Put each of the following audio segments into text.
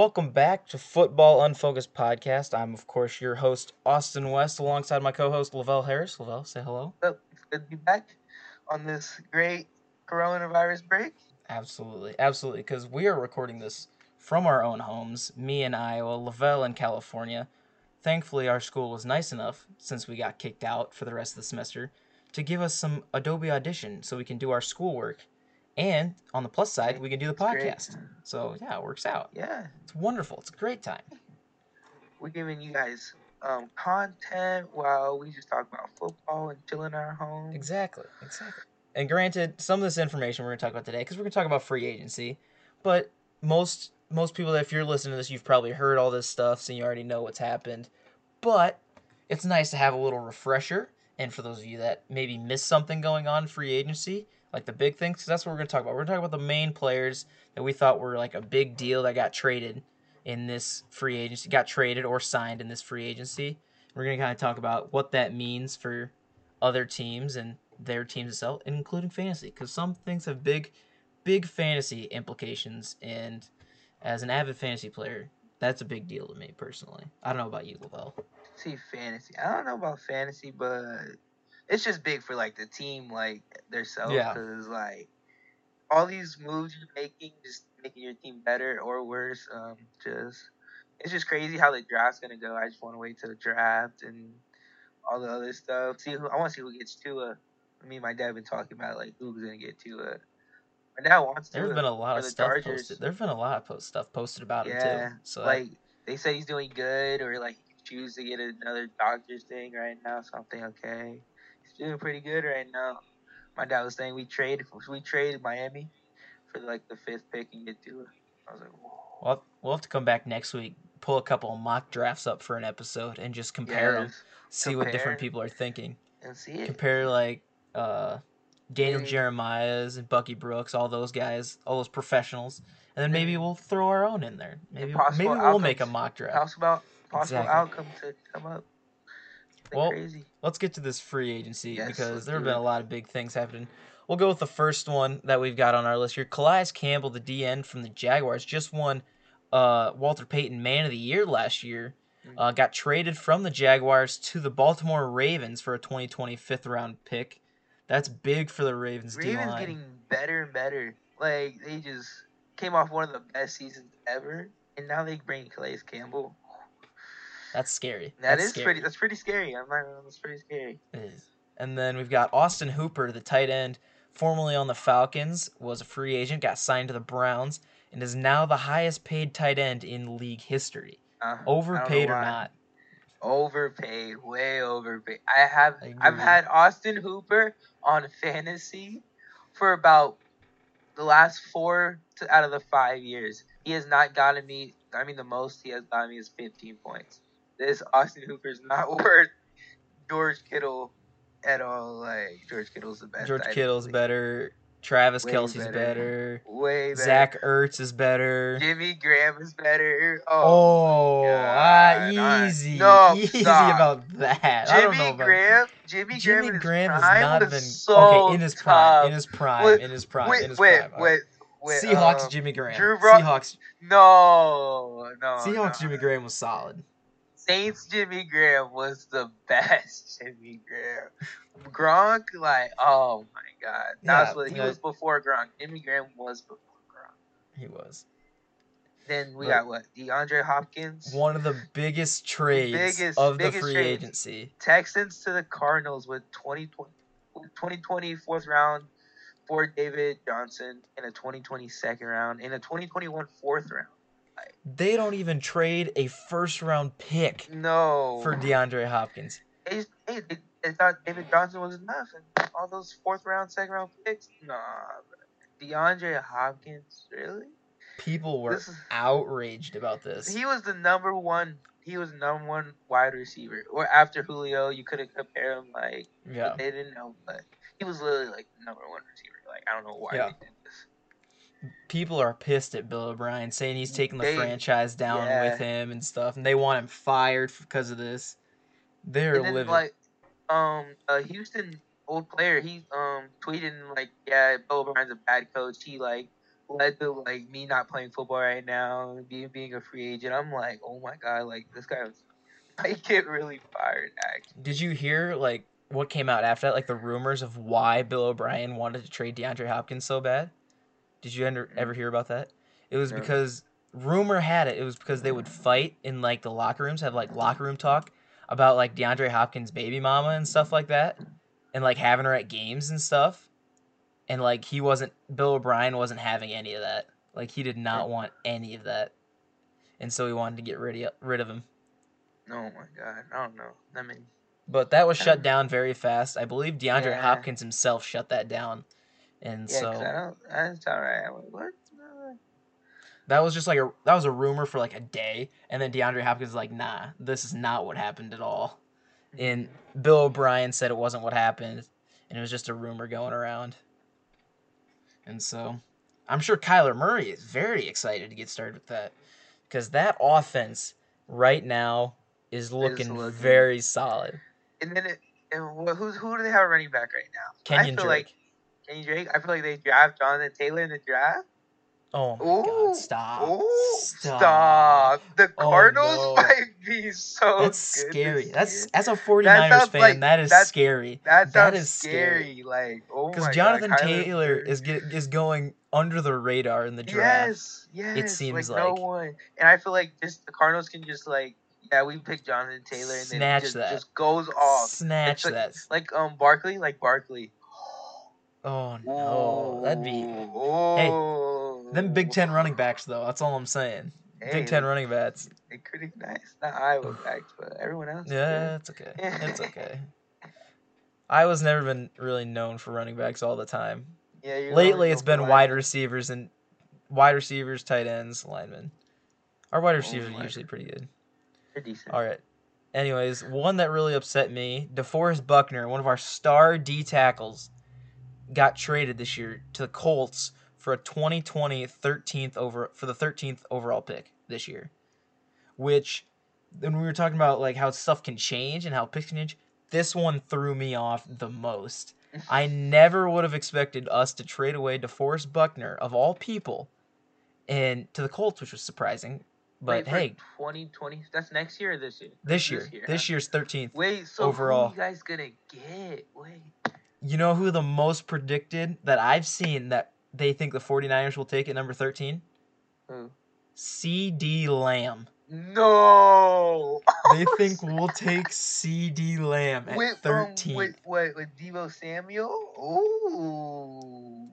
welcome back to Football Unfocused Podcast. I'm, of course, your host, Austin West, alongside my co host, Lavelle Harris. Lavelle, say hello. It's good to be back on this great coronavirus break. Absolutely, absolutely, because we are recording this from our own homes, me in Iowa, Lavelle in California. Thankfully, our school was nice enough, since we got kicked out for the rest of the semester, to give us some Adobe Audition so we can do our schoolwork. And on the plus side, we can do the It's great. podcast. So, yeah, it works out. Yeah, It's wonderful. It's a great time. we're giving you guys um, content while we just talk about football and chilling our home. Exactly, exactly. And granted, some of this information we're going to talk about today, because we're going to talk about free agency, but most most people, if you're listening to this, you've probably heard all this stuff, so you already know what's happened. But it's nice to have a little refresher, and for those of you that maybe missed something going on free agency, like the big things, 'cause that's what we're going to talk about. We're going to talk about the main players that we thought were like a big deal that got traded in this free agency, got traded or signed in this free agency. We're going to kind of talk about what that means for other teams and their teams itself, including fantasy, because some things have big, big fantasy implications. And as an avid fantasy player, that's a big deal to me personally. I don't know about you, Lavelle. See fantasy. I don't know about fantasy, but it's just big for like the team, like themselves, Yeah. because like all these moves you're making, just making your team better or worse. Um, just it's just crazy how the draft's gonna go. I just want to wait till the draft and all the other stuff. See who I want to see who gets Tua. Me and my dad been talking about like who's gonna get Tua. My dad wants Tua. There's been a lot of stuff Chargers. posted. There's been a lot of post stuff posted about him too. So like they said he's doing good, or like he choose to get another doctor's thing right now. So I'm thinking, okay, doing pretty good right now. My dad was saying we traded, we traded Miami for like the fifth pick and get to it. I was like, whoa. we'll, we'll have to come back next week, pull a couple of mock drafts up for an episode, and just compare them, see what different people are thinking. and see it. compare like uh Daniel Maybe- Jeremiah's and Bucky Brooks, all those guys, all those professionals, and then maybe we'll throw our own in there. Maybe maybe we'll make a mock draft. Possible possible Exactly. outcome to come up. Well, crazy. Let's get to this free agency Yes, because there have been it. a lot of big things happening. We'll go with the first one that we've got on our list here. Calais Campbell, the DN from the Jaguars, just won uh, Walter Payton Man of the Year last year. Mm. Uh, got traded from the Jaguars to the Baltimore Ravens for a 2020 fifth round pick. That's big for the Ravens Ravens line. getting better and better. Like they just came off one of the best seasons ever, and now they bring Calais Campbell. That's scary. That That's is scary. pretty. That's pretty scary. I'm not. That's pretty scary. It is. And then we've got Austin Hooper, the tight end, formerly on the Falcons, was a free agent, got signed to the Browns, and is now the highest paid tight end in league history. Uh, Overpaid or not. Overpaid, way overpaid. I have. I I've had Austin Hooper on fantasy for about the last four to, out of the five years. He has not gotten me. I mean, the most he has gotten me is 15 points. This Austin Hooper is not worth George Kittle at all. Like George Kittle's the best. George Kittle's better. Travis Way Kelsey's better. better. Way better. Zach Ertz is better. Jimmy Graham is better. Oh, Oh. I- easy. No, easy stop. about that. Jimmy Graham. Jimmy, Jimmy Graham, Graham has not been so okay in his prime. tough. In his prime. Wait, in his prime. wait, in his prime. All wait, wait. Seahawks um, Jimmy Graham. Drew Bro- Seahawks No, no. Seahawks no. Jimmy Graham was solid. Saints Jimmy Graham was the best Jimmy Graham. Gronk, like, oh my god, that's Yeah, what he yeah. was before Gronk. Jimmy Graham was before Gronk. He was Then we But- got what? DeAndre Hopkins. one of the biggest trades biggest- of the biggest free trades. agency. Texans to the Cardinals with 2020, 2020 fourth round for David Johnson in a 2020 second round in a 2021 fourth round. They don't even trade a first round pick No. for DeAndre Hopkins. They, they, they, thought David Johnson was enough and all those fourth round, second round picks. Nah. DeAndre Hopkins, really? People were is- outraged about this. He was the number one. He was number one wide receiver. Or after Julio, you couldn't compare him like Yeah. they didn't know, but he was literally like the number one receiver. Like I don't know why Yeah. they did. People are pissed at Bill O'Brien, saying he's taking the They- franchise down yeah. with him and stuff, and they want him fired because of this. They're and then livid. like um a Houston old player, he um tweeted like, yeah, Bill O'Brien's a bad coach. He like led to like me not playing football right now, being being a free agent. I'm like, oh my god, like this guy was. I get really fired. Actually, Did you hear like what came out after that? Like the rumors of why Bill O'Brien wanted to trade DeAndre Hopkins so bad. Did you ever, ever hear about that? It was because rumor had it. It was because they would mm. fight in like the locker rooms, have like locker room talk about like DeAndre Hopkins' baby mama and stuff like that, and like having her at games and stuff. And like he wasn't Bill O'Brien wasn't having any of that. Like he did not want any of that, and so he wanted to get rid of rid of him. oh my god, I don't know. I mean, But that was shut down very fast. I believe DeAndre Yeah. Hopkins himself shut that down. And yeah, so I don't. That's all right. I'm like, what? That was just like a that was a rumor for like a day and then DeAndre Hopkins was like, "Nah, this is not what happened at all." Mm-hmm. And Bill O'Brien said it wasn't what happened and it was just a rumor going around. And so I'm sure Kyler Murray is very excited to get started with that cuz that offense right now is looking looking- very solid. And then it. And wh- who's who do they have running back right now? I feel Drake. like Kenny Drake. I feel like they draft Jonathan Taylor in the draft. oh Ooh, god, stop. Ooh, stop. stop. The Oh, Cardinals no. might be so That's scary. That's as a 49ers sounds fan, like- that is that's- scary. that that sounds scary. scary. Like oh Because my Jonathan God, Taylor is get, is going under the radar in the draft. Yes, yes. It seems like, no one. And I feel like just the Cardinals can just like yeah, we picked Jonathan Taylor and then Snatch it just, that. just goes off. Snatch like- that. Like um Barkley, like Barkley. Oh no, that'd be oh, oh, them Big Ten running backs though. That's all I'm saying. Hey, Big Ten running backs. They're pretty nice. Not Iowa backs, but everyone else. Yeah, it's okay. It's okay. Iowa's never been really known for running backs all the time. Yeah, you're Lately, it's been wide receivers and wide receivers, tight ends, linemen. Our wide receivers are usually pretty good. They're decent. All right. Anyways, one that really upset me, DeForest Buckner, one of our star D tackles, got traded this year to the Colts for a 2020 13th over for the 13th overall pick this year. Which when we were talking about like how stuff can change and how picks can change, this one threw me off the most. I never would have expected us to trade away DeForest Buckner of all people and to the Colts, which was surprising. But Wait, hey, 2020. That's next year or this year? this year, this huh? year's 13th. Wait, so overall. you guys gonna get? Wait. You know who the most predicted that I've seen that they think the 49ers will take at number 13? Who? CeeDee Lamb. No. They think we'll take CeeDee Lamb at Wait, 13 Um, wait, wait, with Deebo Samuel? Ooh.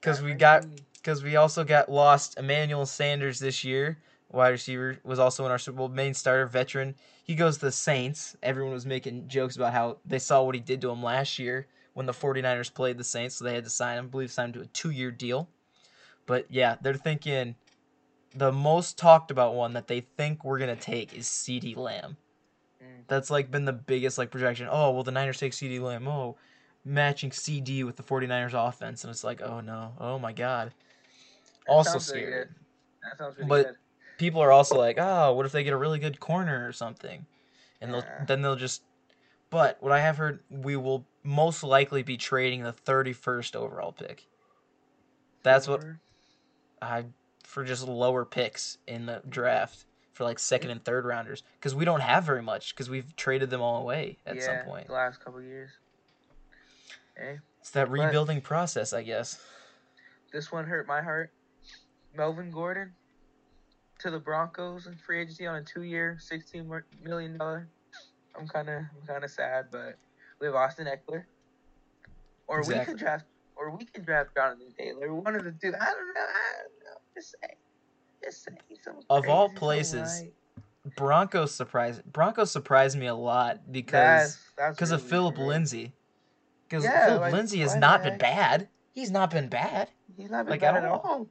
cuz we got cuz we also got lost Emmanuel Sanders this year. Wide receiver was also in our Super Bowl main starter veteran. He goes to the Saints. Everyone was making jokes about how they saw what he did to him last year when the 49ers played the Saints, so they had to sign him. I believe signed to a 2-year deal. But yeah, they're thinking the most talked about one that they think we're gonna take is CeeDee Lamb. Mm. That's like been the biggest like projection. Oh, well the Niners take CeeDee Lamb. Oh, matching CeeDee with the 49ers offense. And it's like, oh no, oh my god. That Also sounds really scary. good. That sounds really But- good. People are also like, oh, what if they get a really good corner or something? And they'll then they'll just but what I have heard we will most likely be trading the 31st overall pick. That's what I for just lower picks in the draft for like second and third rounders because we don't have very much because we've traded them all away at yeah, some point. The last couple years. Hey, It's that But- rebuilding process, I guess. this one hurt my heart. Melvin Gordon to the Broncos in free agency on a two-year, sixteen million dollar. I'm kind of, I'm kind of sad, but we have Austin Ekeler, or we Exactly. can draft, or we can draft Jonathan Taylor. One of the two. I don't know. I don't know. Just say, just say. Some Of all places, light. Broncos surprised Broncos surprised me a lot because because of Phillip great. Lindsay. Because Yeah, Phillip like, Lindsay has not been bad. He's not been bad. He's not been like, bad at all.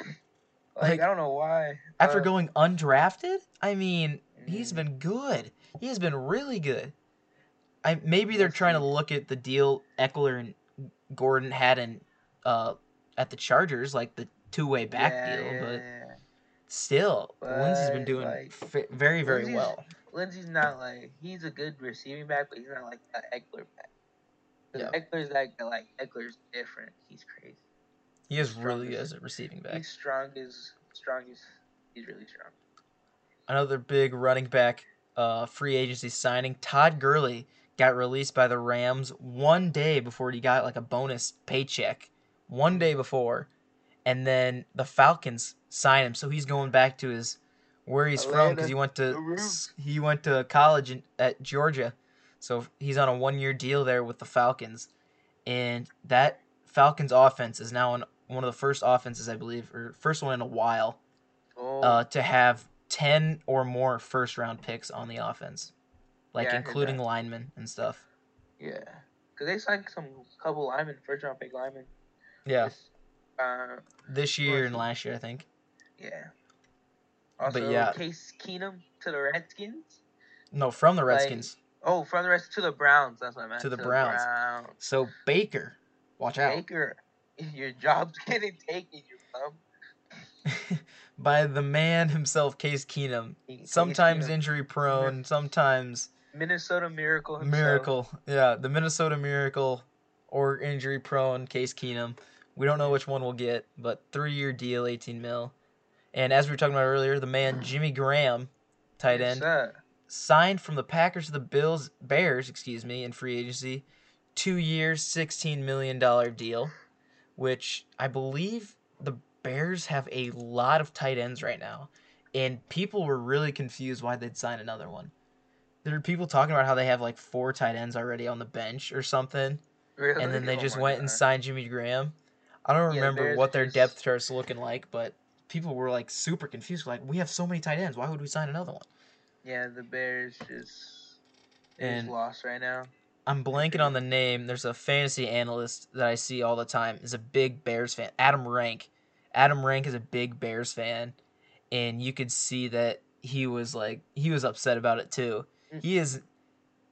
like, Like, I don't know why. After Uh, going undrafted, I mean, he's been good. He has been really good. I maybe they're trying to look at the deal Ekeler and Gordon had in uh at the Chargers, like the two way back yeah, deal, yeah, but yeah. still, Lindsay's been doing like, f- very very Lindsay's- well. Lindsay's not like he's a good receiving back, but he's not like that Ekeler back. Yeah. Ekeler's like like Ekeler's different. He's crazy. He is really good as a receiving back. He's strong as strong as he's really strong. Another big running back uh, free agency signing. Todd Gurley got released by the Rams one day before he got like a bonus paycheck. One day before. And then the Falcons signed him, so he's going back to his where he's from because he went to he went to college in, at Georgia, so he's on a one year deal there with the Falcons, and that Falcons offense is now in one of the first offenses I believe, or first one in a while, Oh, uh, to have ten or more first round picks on the offense, like Yeah, including linemen and stuff. yeah, because they signed some couple linemen, first round pick linemen. Yeah, This, uh, this year and last year I think. yeah. Also, yeah. Case Keenum to the Redskins. No, from the Like, Redskins. Oh, from the rest to the Browns. That's what I meant. To the Browns. Browns. So Baker, watch out. Baker, your job's getting taken. You bum. by the man himself, Case Keenum. Sometimes injury prone, sometimes Minnesota Miracle himself. miracle. Yeah, the Minnesota Miracle or injury prone Case Keenum. We don't know which one we'll get, but three year deal, 18 mil. And as we were talking about earlier, the man Jimmy Graham, tight end, signed from the Packers to the Bills Bears, excuse me, in free agency, two years, sixteen million dollar deal, which I believe the Bears have a lot of tight ends right now, and people were really confused why they'd sign another one. There are people talking about how they have like four tight ends already on the bench or something, Really? and then they just went and signed Jimmy Graham. I don't Yeah, remember what their just- depth chart's looking like, but people were like super confused. Like, we have so many tight ends. Why would we sign another one? Yeah, the Bears just And- lost right now. I'm blanking on the name. There's a fantasy analyst that I see all the time. Is a big Bears fan. Adam Rank. Adam Rank is a big Bears fan, and you could see that he was like he was upset about it too. He is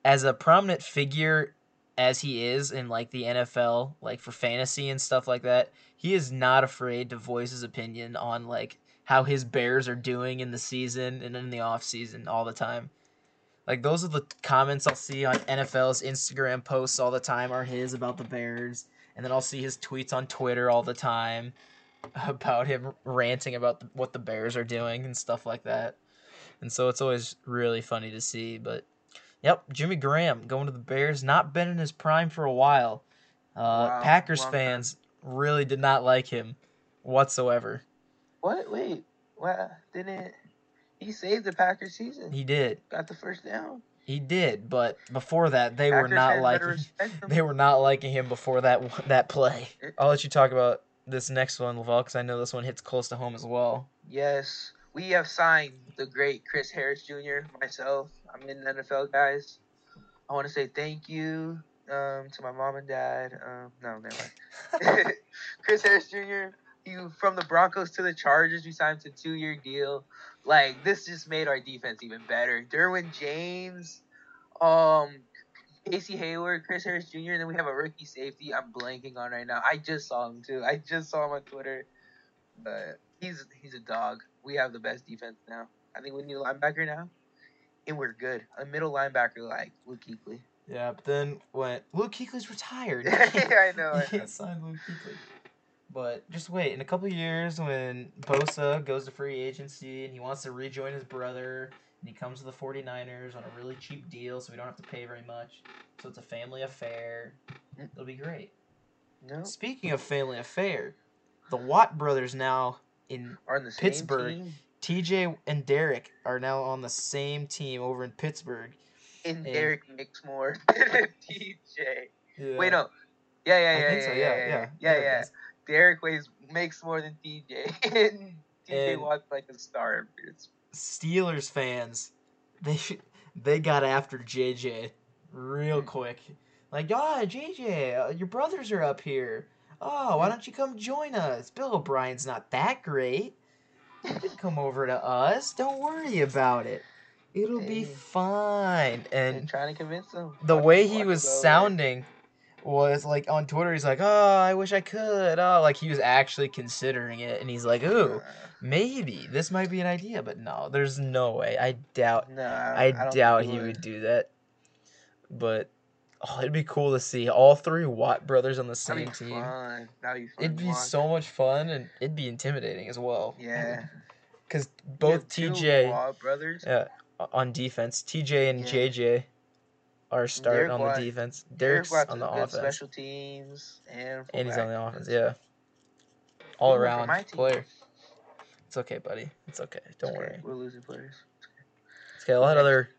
as a prominent figure as he is in like the NFL, like for fantasy and stuff like that. He is not afraid to voice his opinion on like how his Bears are doing in the season and in the off season all the time. Like those are the comments I'll see on NFL's Instagram posts all the time are his about the Bears, and then I'll see his tweets on Twitter all the time about him ranting about the, what the Bears are doing and stuff like that. And so it's always really funny to see. But yep, Jimmy Graham going to the Bears, not been in his prime for a while. Uh, Wow, Packers long time. fans really did not like him whatsoever. What? Wait, what? Didn't he saved the Packers season? He did, Got the first down. he did, but before that, they were not liking. him. They were not liking him before that that play. I'll let you talk about this next one, Lavelle, because I know this one hits close to home as well. Yes, we have signed the great Chris Harris Jr. Myself, I'm in the NFL, guys. I want to say thank you um, to my mom and dad. Um, no, never mind. Chris Harris Jr. You from the Broncos to the Chargers. We signed to a two-year deal. Like this just made our defense even better. Derwin James, um, Casey Hayward, Chris Harris Jr. And then we have a rookie safety. I'm blanking on right now. I just saw him too. I just saw him on Twitter. But he's he's a dog. We have the best defense now. I think we need a linebacker now, and we're good. A middle linebacker like Luke Kuechly. Yeah, but then when Luke Kuechly's retired, I know. you I can't sign Luke Kuechly. But just wait, in a couple years, when Bosa goes to free agency and he wants to rejoin his brother, and he comes to the 49ers on a really cheap deal, so we don't have to pay very much. So it's a family affair. Mm. It'll be great. No, Speaking of family affair, the Watt brothers now in in the Pittsburgh. TJ and Derek are now on the same team over in Pittsburgh. And And- Derek makes more than TJ. Yeah. Wait, no. Yeah, yeah, yeah, yeah, so. yeah, Yeah, yeah, yeah, yeah, Derek yeah. Derek weighs makes more than TJ, and TJ And- walks like a star. It's Steelers fans, they they got after JJ real Hmm. quick. Like, ah, JJ, uh, your brothers are up here. Oh, why don't you come join us? Bill O'Brien's not that great. You can come over to us. Don't worry about it. It'll be fine. and And trying to convince him. the way he was sounding was like on Twitter. He's like, "Oh, I wish I could." Oh, like he was actually considering it, and he's like, "Ooh, maybe this might be an idea." But no, there's no way. I doubt. no, I don't doubt he would do that. But Oh, it'd be cool to see all three Watt brothers on the same team. fun. That'd be fun. It'd be so much fun and it'd be intimidating as well. Yeah. Because both TJ Watt brothers. yeah, on defense, TJ and Yeah. JJ are starting Derek on Watt- the defense. Derek Derek's Watt's on the offense. special teams and And he's on the offense, yeah. All around player. It's okay, buddy. It's okay. Don't It's okay, worry. We're losing players. It's okay, a lot of other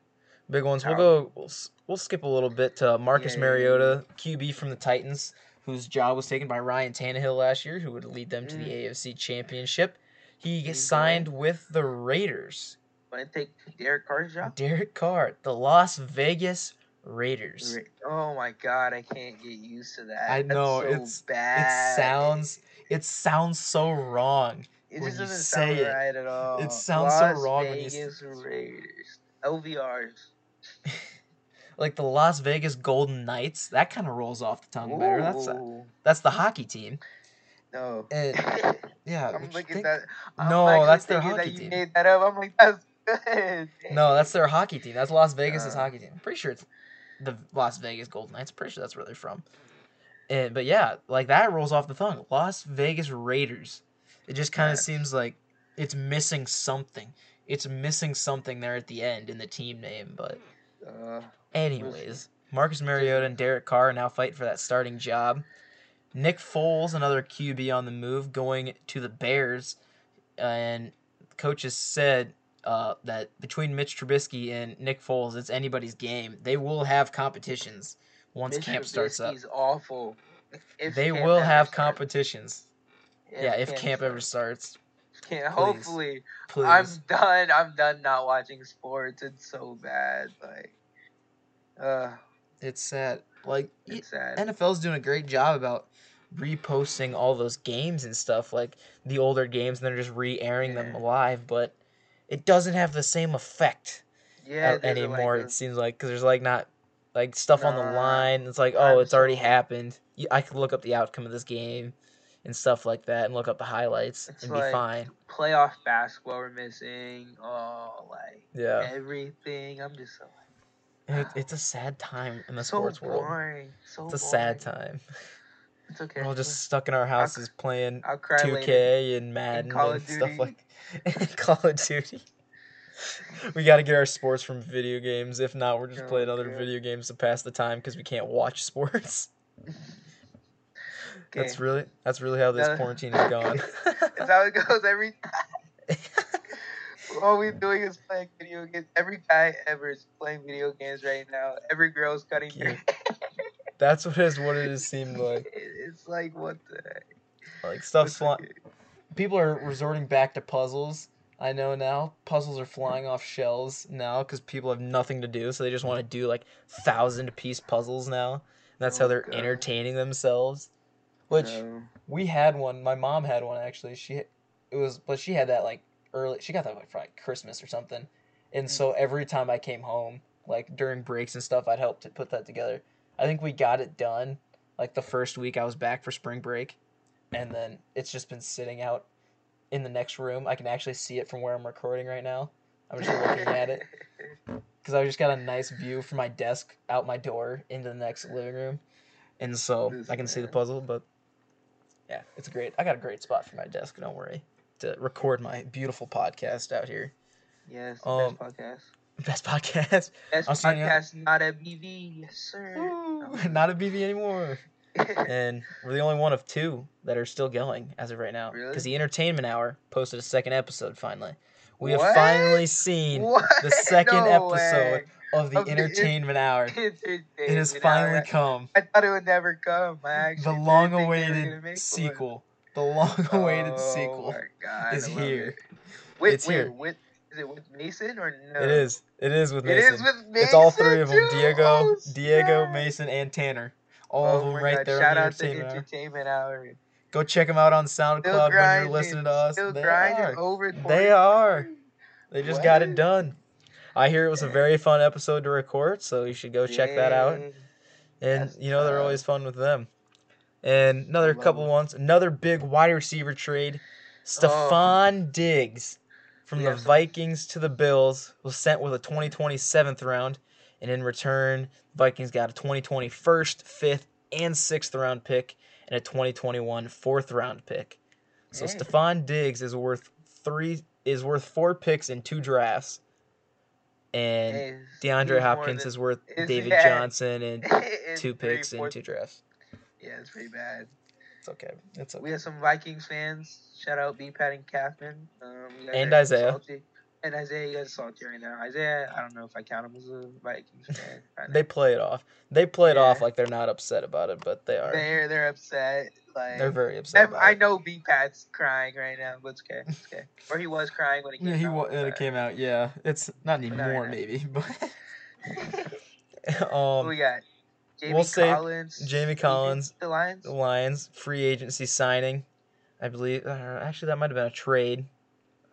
big ones. We'll go. We'll, we'll skip a little bit to Marcus Yeah, Mariota, QB from the Titans, whose job was taken by Ryan Tannehill last year, who would lead them to the Mm. AFC Championship. He He's signed with the Raiders. Want to take Derek Carr's job? Derek Carr, the Las Vegas Raiders. Ra- Oh my god, I can't get used to that. I know, so it's- bad. It sounds. It sounds so wrong. It when you doesn't say sound it. right at all. It sounds so Las wrong when you s- Vegas Raiders. LVRs. Like the Las Vegas Golden Knights. That kind of rolls off the tongue better. That's a, that's the hockey team. no. Yeah. I'm looking that. No, I'm actually that's their hockey that you team. made that up. I'm like, that's good. No, that's their hockey team. That's Las Vegas' Uh. hockey team. I'm pretty sure it's the Las Vegas Golden Knights. I'm pretty sure that's where they're from. And but yeah, like that rolls off the tongue. Las Vegas Raiders. It just kind of Yes. seems like it's missing something. It's missing something there at the end in the team name. But Uh, anyways, Marcus Mariota and Derek Carr are now fighting for that starting job. Nick Foles, another QB on the move, going to the Bears, and coaches said uh, that between Mitch Trubisky and Nick Foles, it's anybody's game. They will have competitions once Mitch camp starts up. Trubisky's awful. If They will have starts. competitions. yeah, if camp ever starts, Can't, please. hopefully. please. I'm done. I'm done not watching sports. It's so bad. Like, uh, It's sad. Like it's sad. NFL's doing a great job about reposting all those games and stuff, like the older games, and they're just re-airing them live. But it doesn't have the same effect yeah, a- there's a, anymore. It seems like because there's like not like stuff on the line. It's like oh, it's already happened. I could look up the outcome of this game and stuff like that, and look up the highlights It's and like- be fine. playoff basketball we're missing. Oh, like Yeah, everything. I'm just so it, it's a sad time in the so sports world. boring. So It's a sad time. It's okay. We're all just stuck in our houses playing I'll cry 2K and Madden and stuff like Call of Duty. we got to get our sports from video games. If not, we're just Oh, playing other God. video games to pass the time because we can't watch sports. okay. That's really that's really how this quarantine is going. That's how it goes every time. All we're doing is playing video games. Every guy ever is playing video games right now. Every girl's cutting their Yeah. that's what is what it has seemed like. It's like what the heck? Like stuff's It's flying. People are resorting back to puzzles. I know now puzzles are flying off shelves now because people have nothing to do, so they just want to do like thousand piece puzzles now. And That's how Oh, they're God. entertaining themselves. Which No. we had one. My mom had one actually. She it was, but she had that like early. She got that like for like Christmas or something. And mm. so every time I came home, like during breaks and stuff, I'd help to put that together. I think we got it done like the first week I was back for spring break, and then it's just been sitting out in the next room. I can actually see it from where I'm recording right now. I'm just looking at it because I just got a nice view from my desk out my door into the next living room, and so I can see the puzzle. But yeah, it's great. I got a great spot for my desk. Don't worry to record my beautiful podcast out here. Yes, Um, best podcast. Best podcast. Best I'll send you- podcast, not a BV. Yes, sir. Woo! Not a BB anymore. and we're the only one of two that are still going as of right now. Really? Because the Entertainment Hour posted a second episode finally. We have finally seen What? the second No episode way. of the Of the- Entertainment Hour. Entertainment It has Hour. finally come. I thought it would never come. The actually didn't think they were gonna long-awaited sequel. The long-awaited oh, sequel God, is here. It. Wait, It's wait, here. With, is it with Mason or no? It is. It is with Mason. is with Mason. it's all three of them: too? Diego, Oh, Diego. Mason, and Tanner. All oh of them right God. there Shout the out to Entertainment Hour. Hour. Go check them out on SoundCloud when you're listening to us. Still They are. over. They are. They just got it done. I hear it was a very fun episode to record, so you should go check that out. And That's you know they're always fun with them. And another couple it. ones, another big wide receiver trade. Stefon Diggs from the Vikings to the Bills was sent with a 2020 seventh round And in return, Vikings got a 2020 first, fifth, and sixth round pick, and a 2021 fourth round pick. So Hey. Stefon Diggs is worth three is worth four picks in two drafts, and DeAndre Hopkins than- is worth David. Johnson and two picks in two drafts. Yeah, it's pretty bad. It's okay. It's okay. We have some Vikings fans. Shout out B Pat and Kathman. Um, And Isaiah. salty. And Isaiah, you guys are salty right now. Isaiah, I don't know if I count him as a Vikings fan. They play it off. They play it Yeah. off like they're not upset about it, but they are. They're they're upset. Like They're very upset. I, I know B Pat's crying right now, but it's okay. It's okay. or he was crying when he came Yeah, he out. when it came out. Yeah, it's not not anymore, right maybe, but um, we got? Jamie we'll say Collins. Jamie Collins, The Lions. the Lions free agency signing. I believe. Uh, actually, that might have been a trade.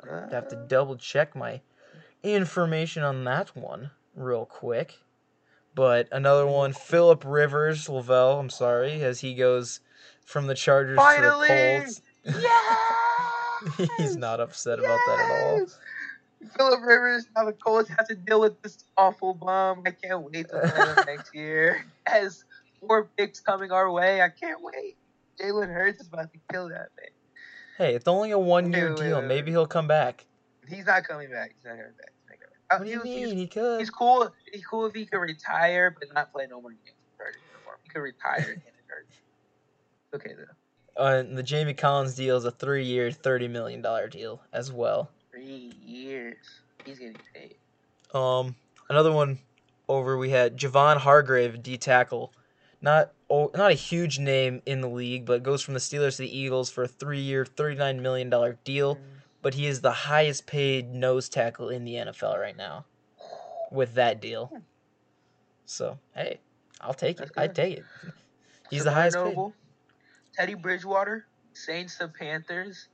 I have to Uh, double check my information on that one real quick. But another one, Philip Rivers, Lavelle. I'm sorry, as he goes from the Chargers Finally! to the Colts. Yes! He's not upset about that at all. Philip Rivers, now the Colts have to deal with this awful bum. I can't wait to play them next year. As four picks coming our way, I can't wait. Jalen Hurts is about to kill that man. Hey, it's only a one year wait, deal. wait, Maybe he'll come back. He's not coming back. He's not coming back. Not coming back. What do you he he's- mean? He could. He's cool. He's cool if he could retire, but not play no more games He could retire. Okay though. Uh, the Jamie Collins deal is a three year, $30 million deal as well. Three years. He's getting paid. Um, another one over we had Javon Hargrave, D tackle. Not oh, not a huge name in the league, but goes from the Steelers to the Eagles for a three year, $39 million deal. Mm. But he is the highest paid nose tackle in the NFL right now with that deal. So, hey, I'll take it. That's I take it. He's the highest paid. Teddy Bridgewater, Saints to Panthers.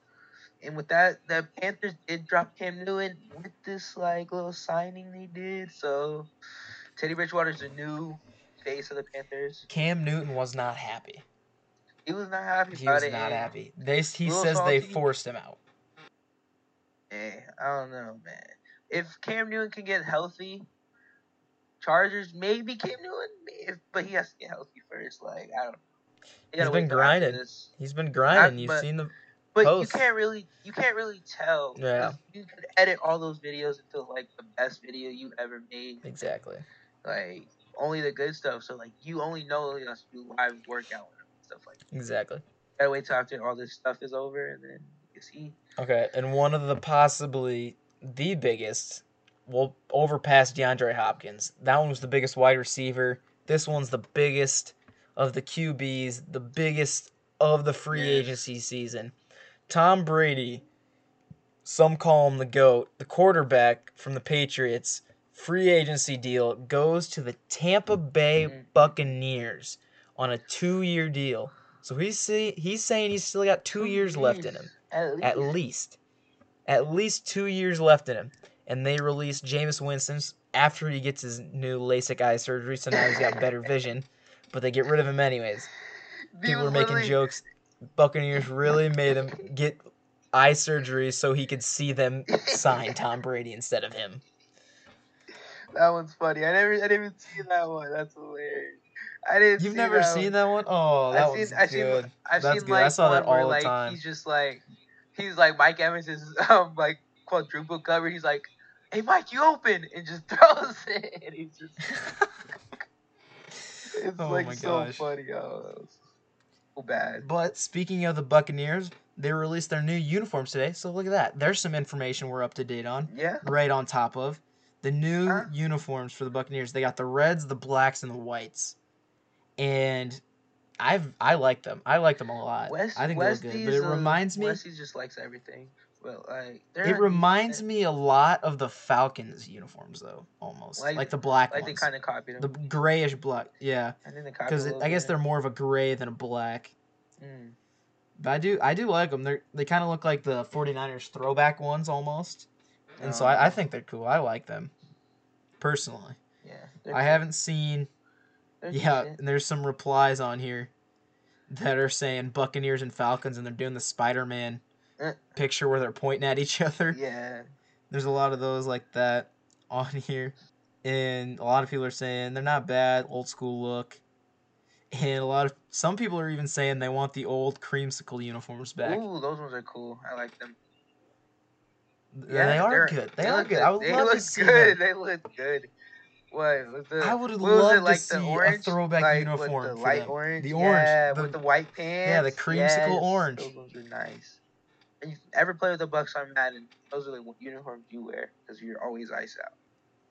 And with that, the Panthers did drop Cam Newton with this like little signing they did. So Teddy Bridgewater's the new face of the Panthers. Cam Newton was not happy. He was not happy He about was it. not happy. They he says they forced him out. eh, I don't know, man. If Cam Newton can get healthy, Chargers maybe Cam Newton, if, but he has to get healthy first. Like I don't. know. He's been wait till after grinding. He's been grinding. You've seen the But posts. you can't really you can't really tell. Yeah. You could edit all those videos into like the best video you ever made. exactly. Like only the good stuff. So like you only know you have do live workout and stuff like that. Exactly. Gotta wait till after all this stuff is over and then you see. Okay, and one of the possibly the biggest will overpass DeAndre Hopkins. That one was the biggest wide receiver. This one's the biggest of the QBs, the biggest of the free agency season. Tom Brady, some call him the GOAT, the quarterback from the Patriots, free agency deal goes to the Tampa Bay Mhm. Buccaneers on a two year deal. So he's say, he's saying he's still got two, years left in him. At least. at least. at least two years left in him. And they released Jameis Winston after he gets his new LASIK eye surgery. So now he's got better vision. But they get rid of him anyways. People were making jokes Buccaneers really made him get eye surgery so he could see them sign Tom Brady instead of him That one's funny. I never I didn't even see that one. That's hilarious. I didn't you've see never that seen one. that one? Oh that I've one's seen, I've good seen, I've That's seen good. like I saw that one where, all the like, time. He's just like, he's like Mike Evans is um like quadruple cover. He's like, "Hey Mike, you open," and just throws it. And he's just, it's Oh like so funny. Oh, that was bad. But speaking of the Buccaneers, they released their new uniforms today. So look at that. There's some information we're up to date on. Yeah, Right on top of the new Huh? uniforms for the Buccaneers. They got the reds, the blacks, and the whites. And I've I like them. I like them a lot. West, I think they look good. But it reminds me Westy just likes everything. Well, like it reminds me a lot of the Falcons uniforms though, almost. Like, Like- the black like they ones. kind of copied the grayish black. Yeah. I think they copied. Because I guess bit. they're more of a gray than a black. Mm. But I do I do like them. They're they kind of look like the 49ers throwback ones almost. And so I, I Um, think they're cool. I like them. Personally. yeah, I haven't seen They're yeah, decent. and there's some replies on here that are saying Buccaneers and Falcons and they're doing the Spider-Man Eh. picture where they're pointing at each other. Yeah. There's a lot of those like that on here. and a lot of people are saying they're not bad, old school look. And a lot of some people are even saying they want the old creamsicle uniforms back. Ooh, those ones are cool. I like them. Yeah, they are good. They, are look good. I would They love look to see good. them. They look good. What? The, I would love it, to like see the a throwback like, uniform the for light them. orange. The orange, Yeah, the- with the white pants. Yeah, the creamsicle yes, orange. Those ones are nice. And you ever play with the Bucks on Madden? Those are the uniforms you wear because you're always ice out.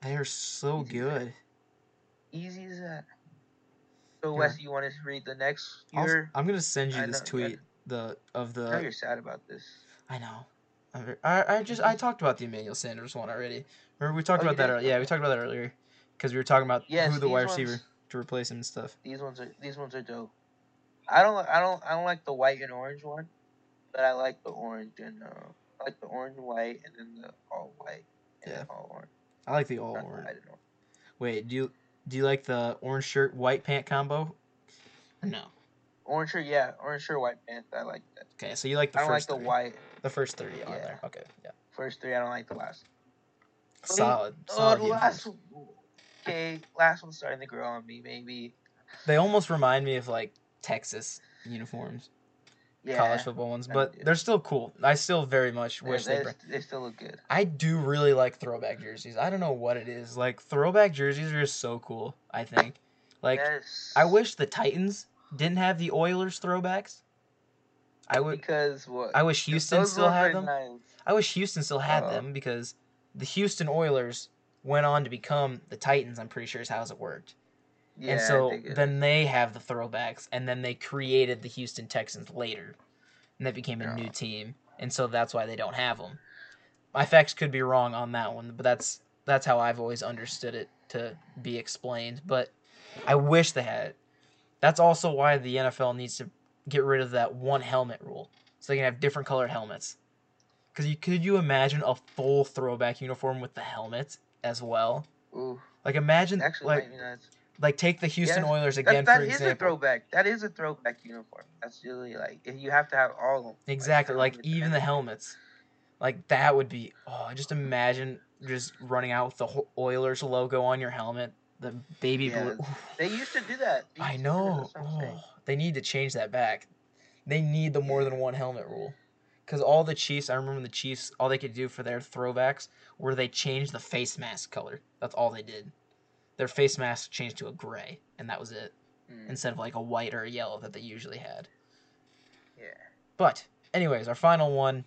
They are so Easy good. Easy as that. So Here. Wes, you want to read the next? I'll- I'm gonna send you I this know, tweet the of I know the you're sad about this. I know. I, I just I talked about the Emmanuel Sanders one already. Remember we talked Oh, about that? earlier. Yeah, we talked about that earlier because we were talking about Yes, who the wide ones- receiver to replace him and stuff. These ones are these ones are dope. I don't I don't I don't like the white and orange one, but I like the orange and uh, I like the orange and white and then the all white and Yeah. all orange. I like the all Not the orange. orange. Wait, do you do you like the orange shirt white pant combo? No. Orange shirt, yeah, orange shirt, white pants. I like that. Okay, so you like the I don't like first the three. white The first three are Yeah. there. Okay, yeah. first three. I don't like the last. Three. Solid. Oh, solid the last one. Okay, last one's starting to grow on me. Maybe. They almost remind me of like Texas uniforms, Yeah. college football ones, but they're still cool. I still very much wish they. they, bring- they still look good. I do really like throwback jerseys. I don't know what it is. Like throwback jerseys are just so cool. I think. Like yes. I wish the Titans didn't have the Oilers throwbacks. I would. because what? I wish Houston still had them. Nice. I wish Houston still had Uh. them because the Houston Oilers went on to become the Titans. I'm pretty sure is how it worked. Yeah, and so then they have the throwbacks, and then they created the Houston Texans later, and that became a Yeah. new team, and so that's why they don't have them. My facts could be wrong on that one, but that's that's how I've always understood it to be explained. But I wish they had it. That's also why the NFL needs to get rid of that one helmet rule, so they can have different colored helmets. Because you could you imagine a full throwback uniform with the helmet as well? Ooh, Like imagine actually, like might be nuts. Like take the Houston Oilers again that for is a throwback. That is a throwback uniform. That's really like if you have to have all of them. Exactly, like and even the helmets. Like that would be oh, just imagine just running out with the Oilers logo on your helmet, the baby blue. They used to do that. They I used to do that, know. that's what I'm saying. Oh, they need to change that back. They need the more than one helmet rule. Cuz all the Chiefs, I remember the Chiefs, all they could do for their throwbacks were they changed the face mask color. That's all they did. Their face mask changed to a gray, and that was it. Mm, Instead of like a white or a yellow that they usually had. yeah. But, anyways, our final one.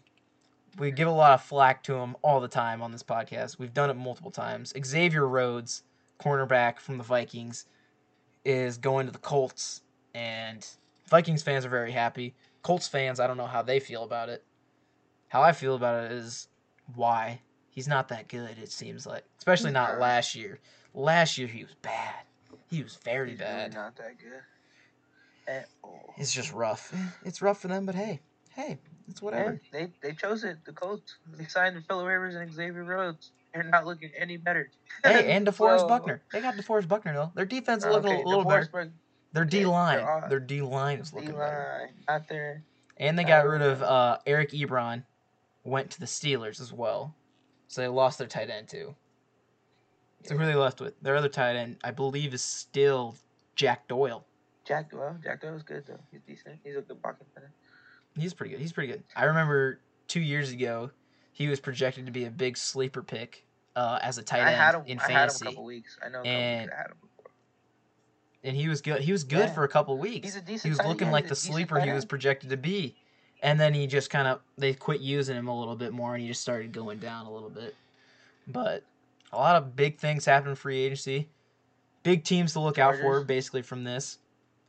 We give a lot of flack to him all the time on this podcast. We've done it multiple times. Xavier Rhodes, cornerback from the Vikings, is going to the Colts, and Vikings fans are very happy. Colts fans, I don't know how they feel about it. How I feel about it is why he's not that good. It seems like, especially not last year. Last year he was bad. He was very He's bad. Really not that good. At all. It's just rough. It's rough for them, but hey, hey, it's whatever. Hey, they they chose it. The Colts. They signed Philip Rivers and Xavier Rhodes. They're not looking any better. Hey, and DeForest So- Buckner. They got DeForest Buckner though. Their defense is Okay, looking a little DeForest better. Their D line, they're their D line is looking better. D-line, not there. And they got rid of uh, Eric Ebron. Went to the Steelers as well, so they lost their tight end too. So who are they left with? Their other tight end, I believe, is still Jack Doyle. Jack Doyle. Jack Doyle's good though. He's decent. He's a good pocket center. He's pretty good. He's pretty good. I remember two years ago, he was projected to be a big sleeper pick uh, as a tight end I had him. in I had him fantasy, a couple weeks. I know. A couple And- weeks I had him before. and he was good. He was good Yeah. for a couple weeks. He's a decent. he was looking like the sleeper he was projected to be. And then he just kind of they quit using him a little bit more and he just started going down a little bit. But a lot of big things happen in free agency. Big teams to look out for basically from this.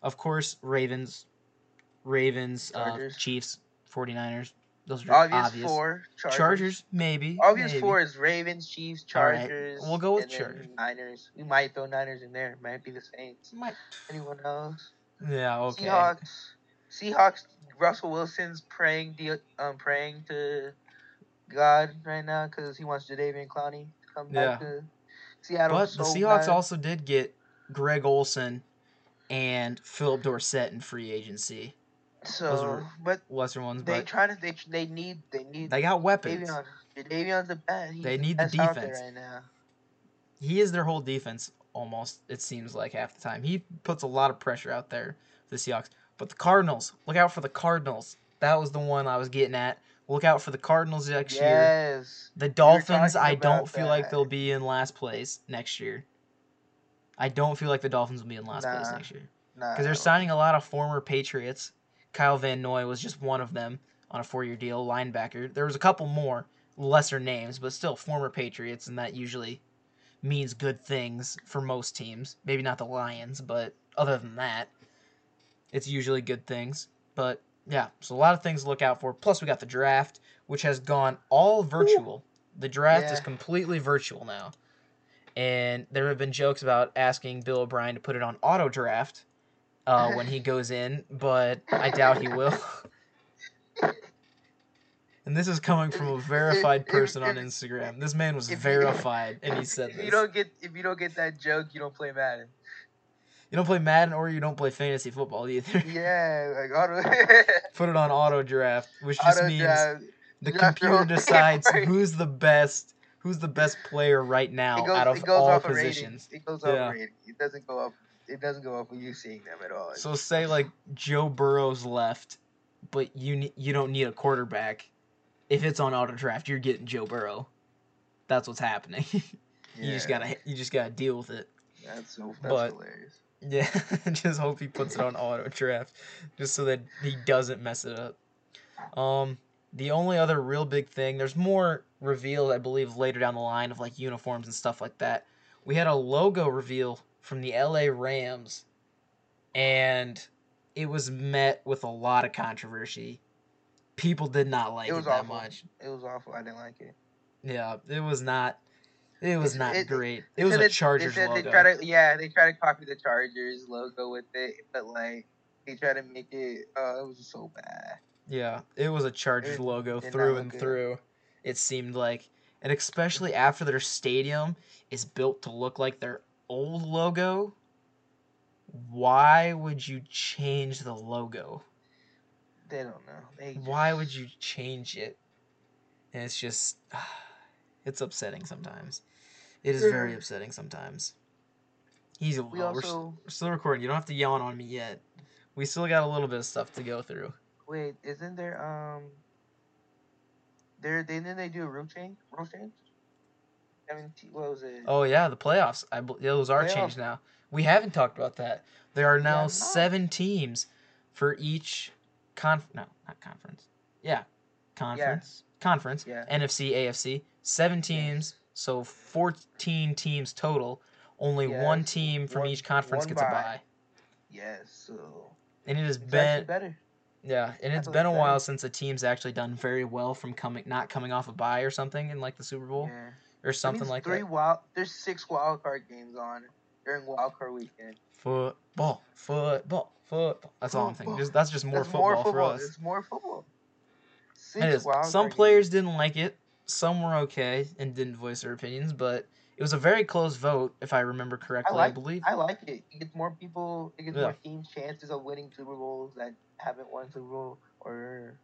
Of course, Ravens, Ravens, uh, Chiefs, 49ers. Those are Obvious, obvious. four. Chargers. Chargers, maybe. Obvious maybe. four is Ravens, Chiefs, All right, Chargers. we'll go with and Chargers. Niners. We might throw Niners in there. Might be the Saints. Might- Anyone else? Yeah, okay. Seahawks. Seahawks. Russell Wilson's praying, um, praying to God right now because he wants Jadeveon Clowney come back to Seattle. But the Seahawks bad. also did get Greg Olsen and Phillip Dorsett in free agency. So, but Lesser ones, they but try to. They they need. They need. they got weapons. Jadeveon. Jadeveon's the best. He's They need the out defense. right now. he is their whole defense almost. It seems like half the time he puts a lot of pressure out there for the Seahawks. But the Cardinals, look out for the Cardinals. That was the one I was getting at. Look out for the Cardinals next year. Yes. The Dolphins, I don't feel like they'll be in last place next year. I don't feel like the Dolphins will be in last place next year Nah, because they're signing a lot of former Patriots. Kyle Van Noy was just one of them on a four-year deal, linebacker. There was a couple more lesser names, but still former Patriots, and that usually means good things for most teams. Maybe not the Lions, but other than that, it's usually good things. But yeah, so a lot of things to look out for. Plus, we got the draft, which has gone all virtual. The draft is completely virtual now. And there have been jokes about asking Bill O'Brien to put it on auto draft uh, when he goes in, but I doubt he will. and this is coming from a verified person on Instagram. This man was verified, and he said this. If you don't get if you don't get that joke, you don't play Madden. You don't play Madden or you don't play fantasy football either. Yeah, like auto. Put it on auto draft, which just auto means draft. the draft computer decides who's the best, who's the best player right now goes, out of all off of positions. It goes Yeah. rating. It doesn't go up. It doesn't go up of you seeing them at all. So say like Joe Burrow's left, but you you don't need a quarterback. If it's on auto draft, you're getting Joe Burrow. That's what's happening. you just gotta you just gotta deal with it. That's so. That's but- hilarious. Yeah, just hope he puts it on auto draft, just so that he doesn't mess it up. Um, the only other real big thing, there's more revealed, I believe, later down the line of like uniforms and stuff like that. We had a logo reveal from the LA Rams, and it was met with a lot of controversy. People did not like It it, was that awful. much. It was awful. I didn't like it. Yeah, it was not. It was not it- great. It was a Chargers they logo. They try to, yeah, they try to copy the Chargers logo with it, but like they try to make it. Uh, it was so bad. Yeah, it was a Chargers It logo through and good. through. It seemed like, and especially after their stadium is built to look like their old logo. Why would you change the logo? They don't know. They Why would you change it? And it's just, it's upsetting sometimes. It is very upsetting sometimes. He's We well, we're, also we're still recording. You don't have to yawn on me yet. We still got a little bit of stuff to go through. wait. Isn't there um? There didn't they do a rule change? Rule change? Seventeen. What was it? Oh yeah, the playoffs. I bel- those are Playoffs. changed now. We haven't talked about that. There are now not. seven teams for each conf. No, not conference. Yeah, conference. Conference. Yeah. NFC, AFC. Seven teams, so fourteen teams total. Only one team from one- each conference gets a bye. bye. Yes. So And it has it's been better. yeah, and it's been a was while since a team's actually done very well from coming not coming off a bye or something in like the Super Bowl Yeah. or something like three that. wild. There's six wild card games on during wild card weekend. Football, football, football. That's all I'm thinking. Just, that's just more That's football, for us. It's more football. Six It is. Some players didn't like it. Some were okay and didn't voice their opinions, but it was a very close vote, if I remember correctly. I, like- believe. I like it. It gets more people. It gets Yeah. more teams chances of winning Super Bowls that haven't won Super Bowl or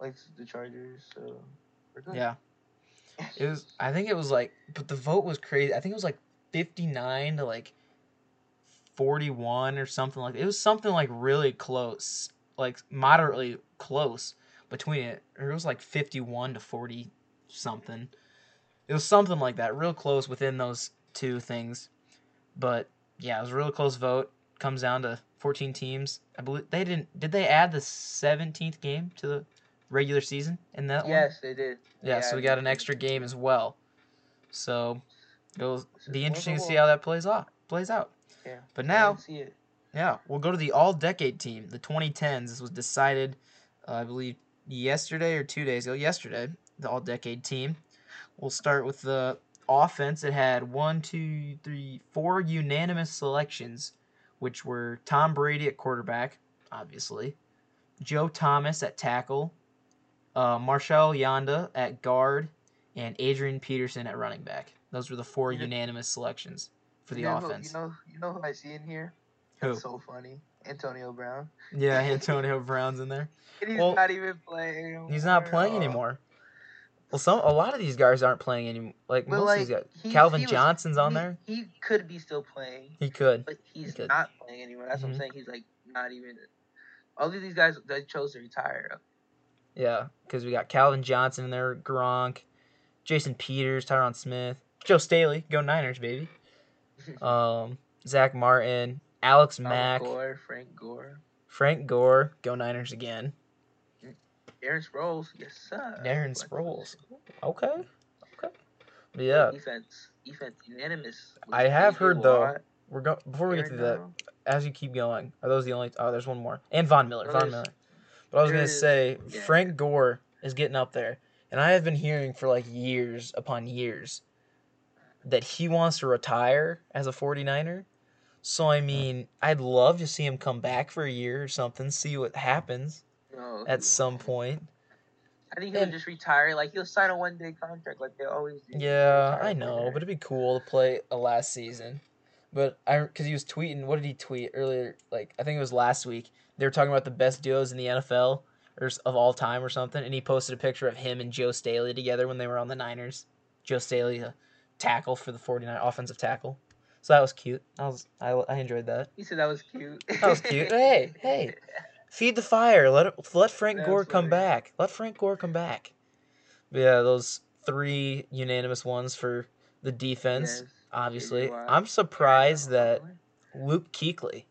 like the Chargers. So we're good. Yeah. It was. I think it was like, but the vote was crazy. I think it was like fifty nine to like forty one or something like. It was something like really close, like moderately close between it. Or it was like fifty one to forty something. It was something like that, real close within those two things. But yeah, it was a real close vote. Comes down to fourteen teams. I believe they didn't. Did they add the seventeenth game to the regular season in that one? Yes, they did. Yeah, so we got an extra game as well. So it'll be interesting to see how that plays off plays out. Yeah. But now, see it. yeah, we'll go to the all decade team, the 2010s. This was decided, uh, I believe, yesterday or two days ago. Yesterday, the all decade team. We'll start with the offense. It had one, two, three, four unanimous selections, which were Tom Brady at quarterback, obviously, Joe Thomas at tackle, uh, Marshall Yanda at guard, and Adrian Peterson at running back. Those were the four You know- unanimous selections for the you know, offense. You know, you know who I see in here? Who? That's so funny. Antonio Brown. Yeah, Antonio Brown's in there. And he's Well, not even playing. He's not playing anymore. Well, some a lot of these guys aren't playing anymore. Like But most like of these guys. he- Calvin he was- Johnson's on he- there. He could be still playing, He could. but he's could. not playing anymore. That's what Mhm. I'm saying. He's like not even. All of these guys they chose to retire. Yeah, because we got Calvin Johnson in there, Gronk, Jason Peters, Tyron Smith, Joe Staley, go Niners, baby. Um, Zack Martin, Alex Mack, Gore, Frank Gore, Frank Gore, go Niners again. Aaron Sproles, yes sir. Darren Sproles. Okay. Okay. Yeah, Defense, defense, unanimous. I have heard, though, Watt, we're going before we get to that. As you keep going, are those the only? Oh, there's one more, and Von Miller. Von Miller. But I was gonna say yeah. Frank Gore is getting up there, and I have been hearing for like years upon years that he wants to retire as a 49er. So I mean, I'd love to see him come back for a year or something, see what happens No, at some point. I think he'll and- just retire. Like he'll sign a one day contract, like they always do. Yeah, I know, but it'd be cool to play a last season. But I, because he was tweeting, what did he tweet earlier? Like I think it was last week. They were talking about the best duos in the NFL or of all time or something, and he posted a picture of him and Joe Staley together when they were on the Niners. Joe Staley, a tackle for the 49 offensive tackle. So that was cute. I was I, I enjoyed that. He said that was cute. That was cute. Hey, hey. Feed the fire. Let let Frank That's Gore come back. Let Frank Gore come back. But yeah, those three unanimous ones for the defense. Yes. Obviously, I'm surprised that Luke Kuechly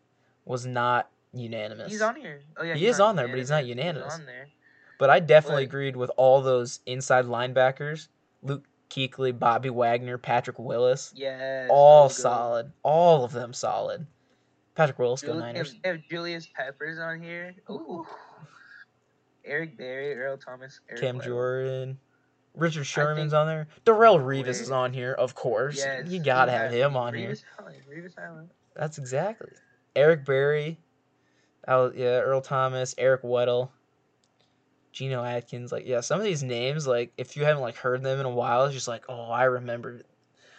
was not unanimous. he's on here. Oh yeah, He is on there, but he's not unanimous. He's on there. But I definitely agreed with all those inside linebackers: Luke Kuechly, Bobby Wagner, Patrick Willis. Yeah, all solid. All of them solid. Patrick Willis, go Jul- Niners. If, if Julius Peppers on here, ooh. Eric Berry, Earl Thomas, Eric Cam Weddle. Jordan. Richard Sherman's on there. Darrelle Revis is on here, of course. Yes, you gotta he have him on here. Revis Island, Revis Island. That's exactly. Eric Berry. Oh yeah, Earl Thomas, Eric Weddle, Geno Atkins. Like yeah, some of these names, like if you haven't like heard them in a while, it's just like, oh, I remember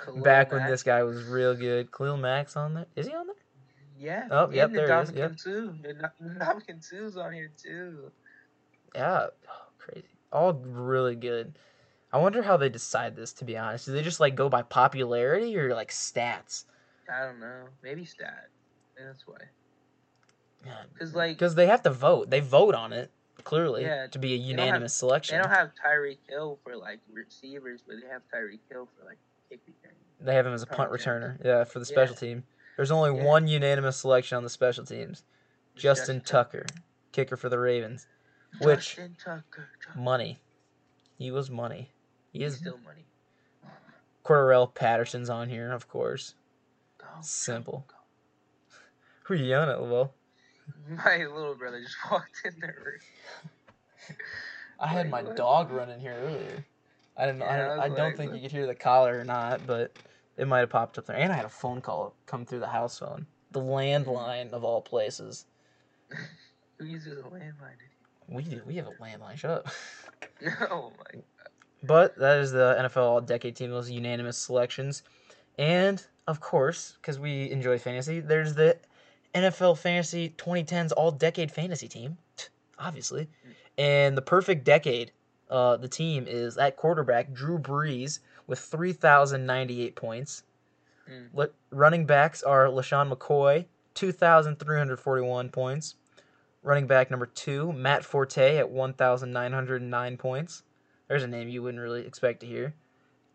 Khalil back when this guy was real good. Khalil Mack on there. Is he on there? Yeah. Oh, yep, and there he is, yep. Suh. Ndam- Ndamukong Suh's on here too. Yeah. Oh, crazy. All really good. I wonder how they decide this. To be honest, do they just like go by popularity or like stats? I don't know. Maybe stat. Maybe that's why. Yeah, Because like because they have to vote. They vote on it clearly Yeah, to be a don't have- unanimous selection. they don't have Tyreek Hill for like receivers, but they have Tyreek Hill for like kick return. They have him as a punt Punt returner. Yeah, for the special Yeah. team. There's only Yeah. one unanimous selection on the special teams. Justin Tucker, kicker for the Ravens. which- Justin Tucker. Money. He was money. He He's is. still money. Cordarrelle Patterson's on here, of course. Go, Simple. go, Who are you yelling at, go. My little brother just walked in the room. I had my dog running here earlier. I didn't. Yeah, I don't- was I don't think you could hear the collar or not, but it might have popped up there. And I had a phone call come through the house phone, the landline of all places. Who uses a landline? We do. We have a landline. Shut up. oh my. God. But that is the NFL All Decade Team, those unanimous selections. And, of course, because we enjoy fantasy, there's the NFL Fantasy 2010s All Decade Fantasy Team, obviously. And the perfect decade, uh, the team is at quarterback Drew Brees with 3,098 points. Mm. Le- running backs are LeSean McCoy, 2,341 points. Running back number two, Matt Forte at 1,909 points. There's a name you wouldn't really expect to hear.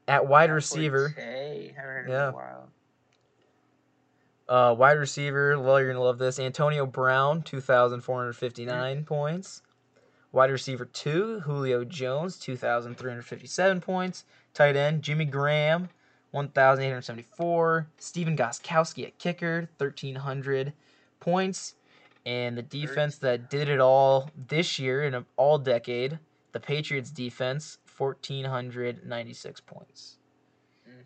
At wide Matt receiver, Forte. Haven't heard Yeah. of him in uh, wide receiver, well, you're going to love this. Antonio Brown, 2,459 points. Wide receiver two, Julio Jones, 2,357 points. Tight end, Jimmy Graham, 1,874. Stephen Gostkowski at kicker, 1,300 points. And the defense that did it all this year in all decade, the Patriots defense, 1,496 points. Mm.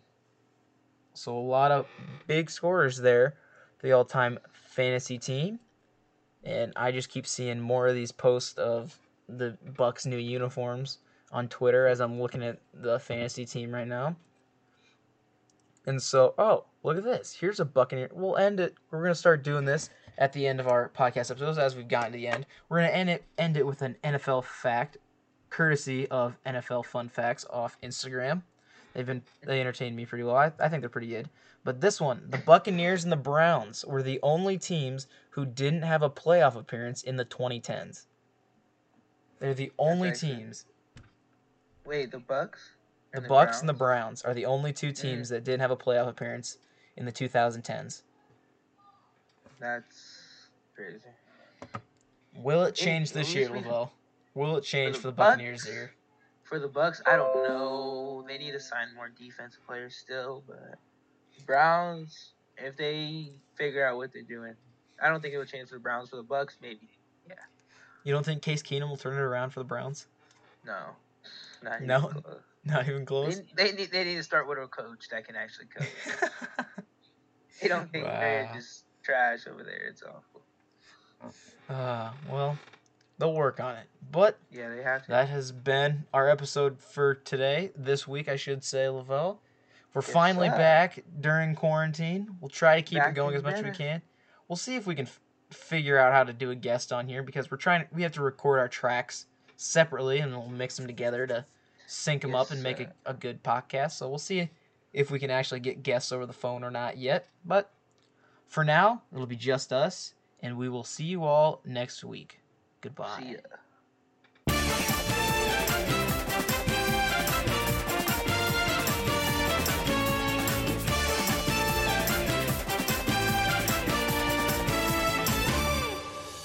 So a lot of big scorers there for the all time fantasy team. And I just keep seeing more of these posts of the Bucks new uniforms on Twitter as I'm looking at the fantasy team right now. And so, oh, look at this. Here's a Buccaneer. We'll end it. We're gonna start doing this at the end of our podcast episodes as we've gotten to the end. We're gonna end it end it with an NFL fact, courtesy of NFL Fun Facts off Instagram. They've been they entertained me pretty well. I, I think they're pretty good. But this one, the Buccaneers and the Browns were the only teams who didn't have a playoff appearance in the 2010s. They're the only teams. Wait, the Bucks. The and Bucks and the Browns? Browns are the only two teams mm. that didn't have a playoff appearance in the 2010s. That's crazy. Will it change at this year, Lavelle? Will it change the for the Buccaneers Bucks? here? For the Bucks, I don't know. They need to sign more defensive players still, but Browns, if they figure out what they're doing, I don't think it will change for the Browns. For the Bucks, maybe. Yeah. You don't think Case Keenum will turn it around for the Browns? No. Not even No? close. Not even close. They, they need they need to start with a coach that can actually coach. They don't think they're just trash over there. It's awful. uh, well, they'll work on it. But Yeah, they have to. that has been our episode for today. This week, I should say, Lavelle. We're finally back during quarantine. We'll try to keep Back it going as much as we can. We'll see if we can f- figure out how to do a guest on here because we're trying. We have to record our tracks separately and we'll mix them together to sync them up and make a, a good podcast. So we'll see if we can actually get guests over the phone or not yet. But for now, it'll be just us, and we will see you all next week. Goodbye. See ya.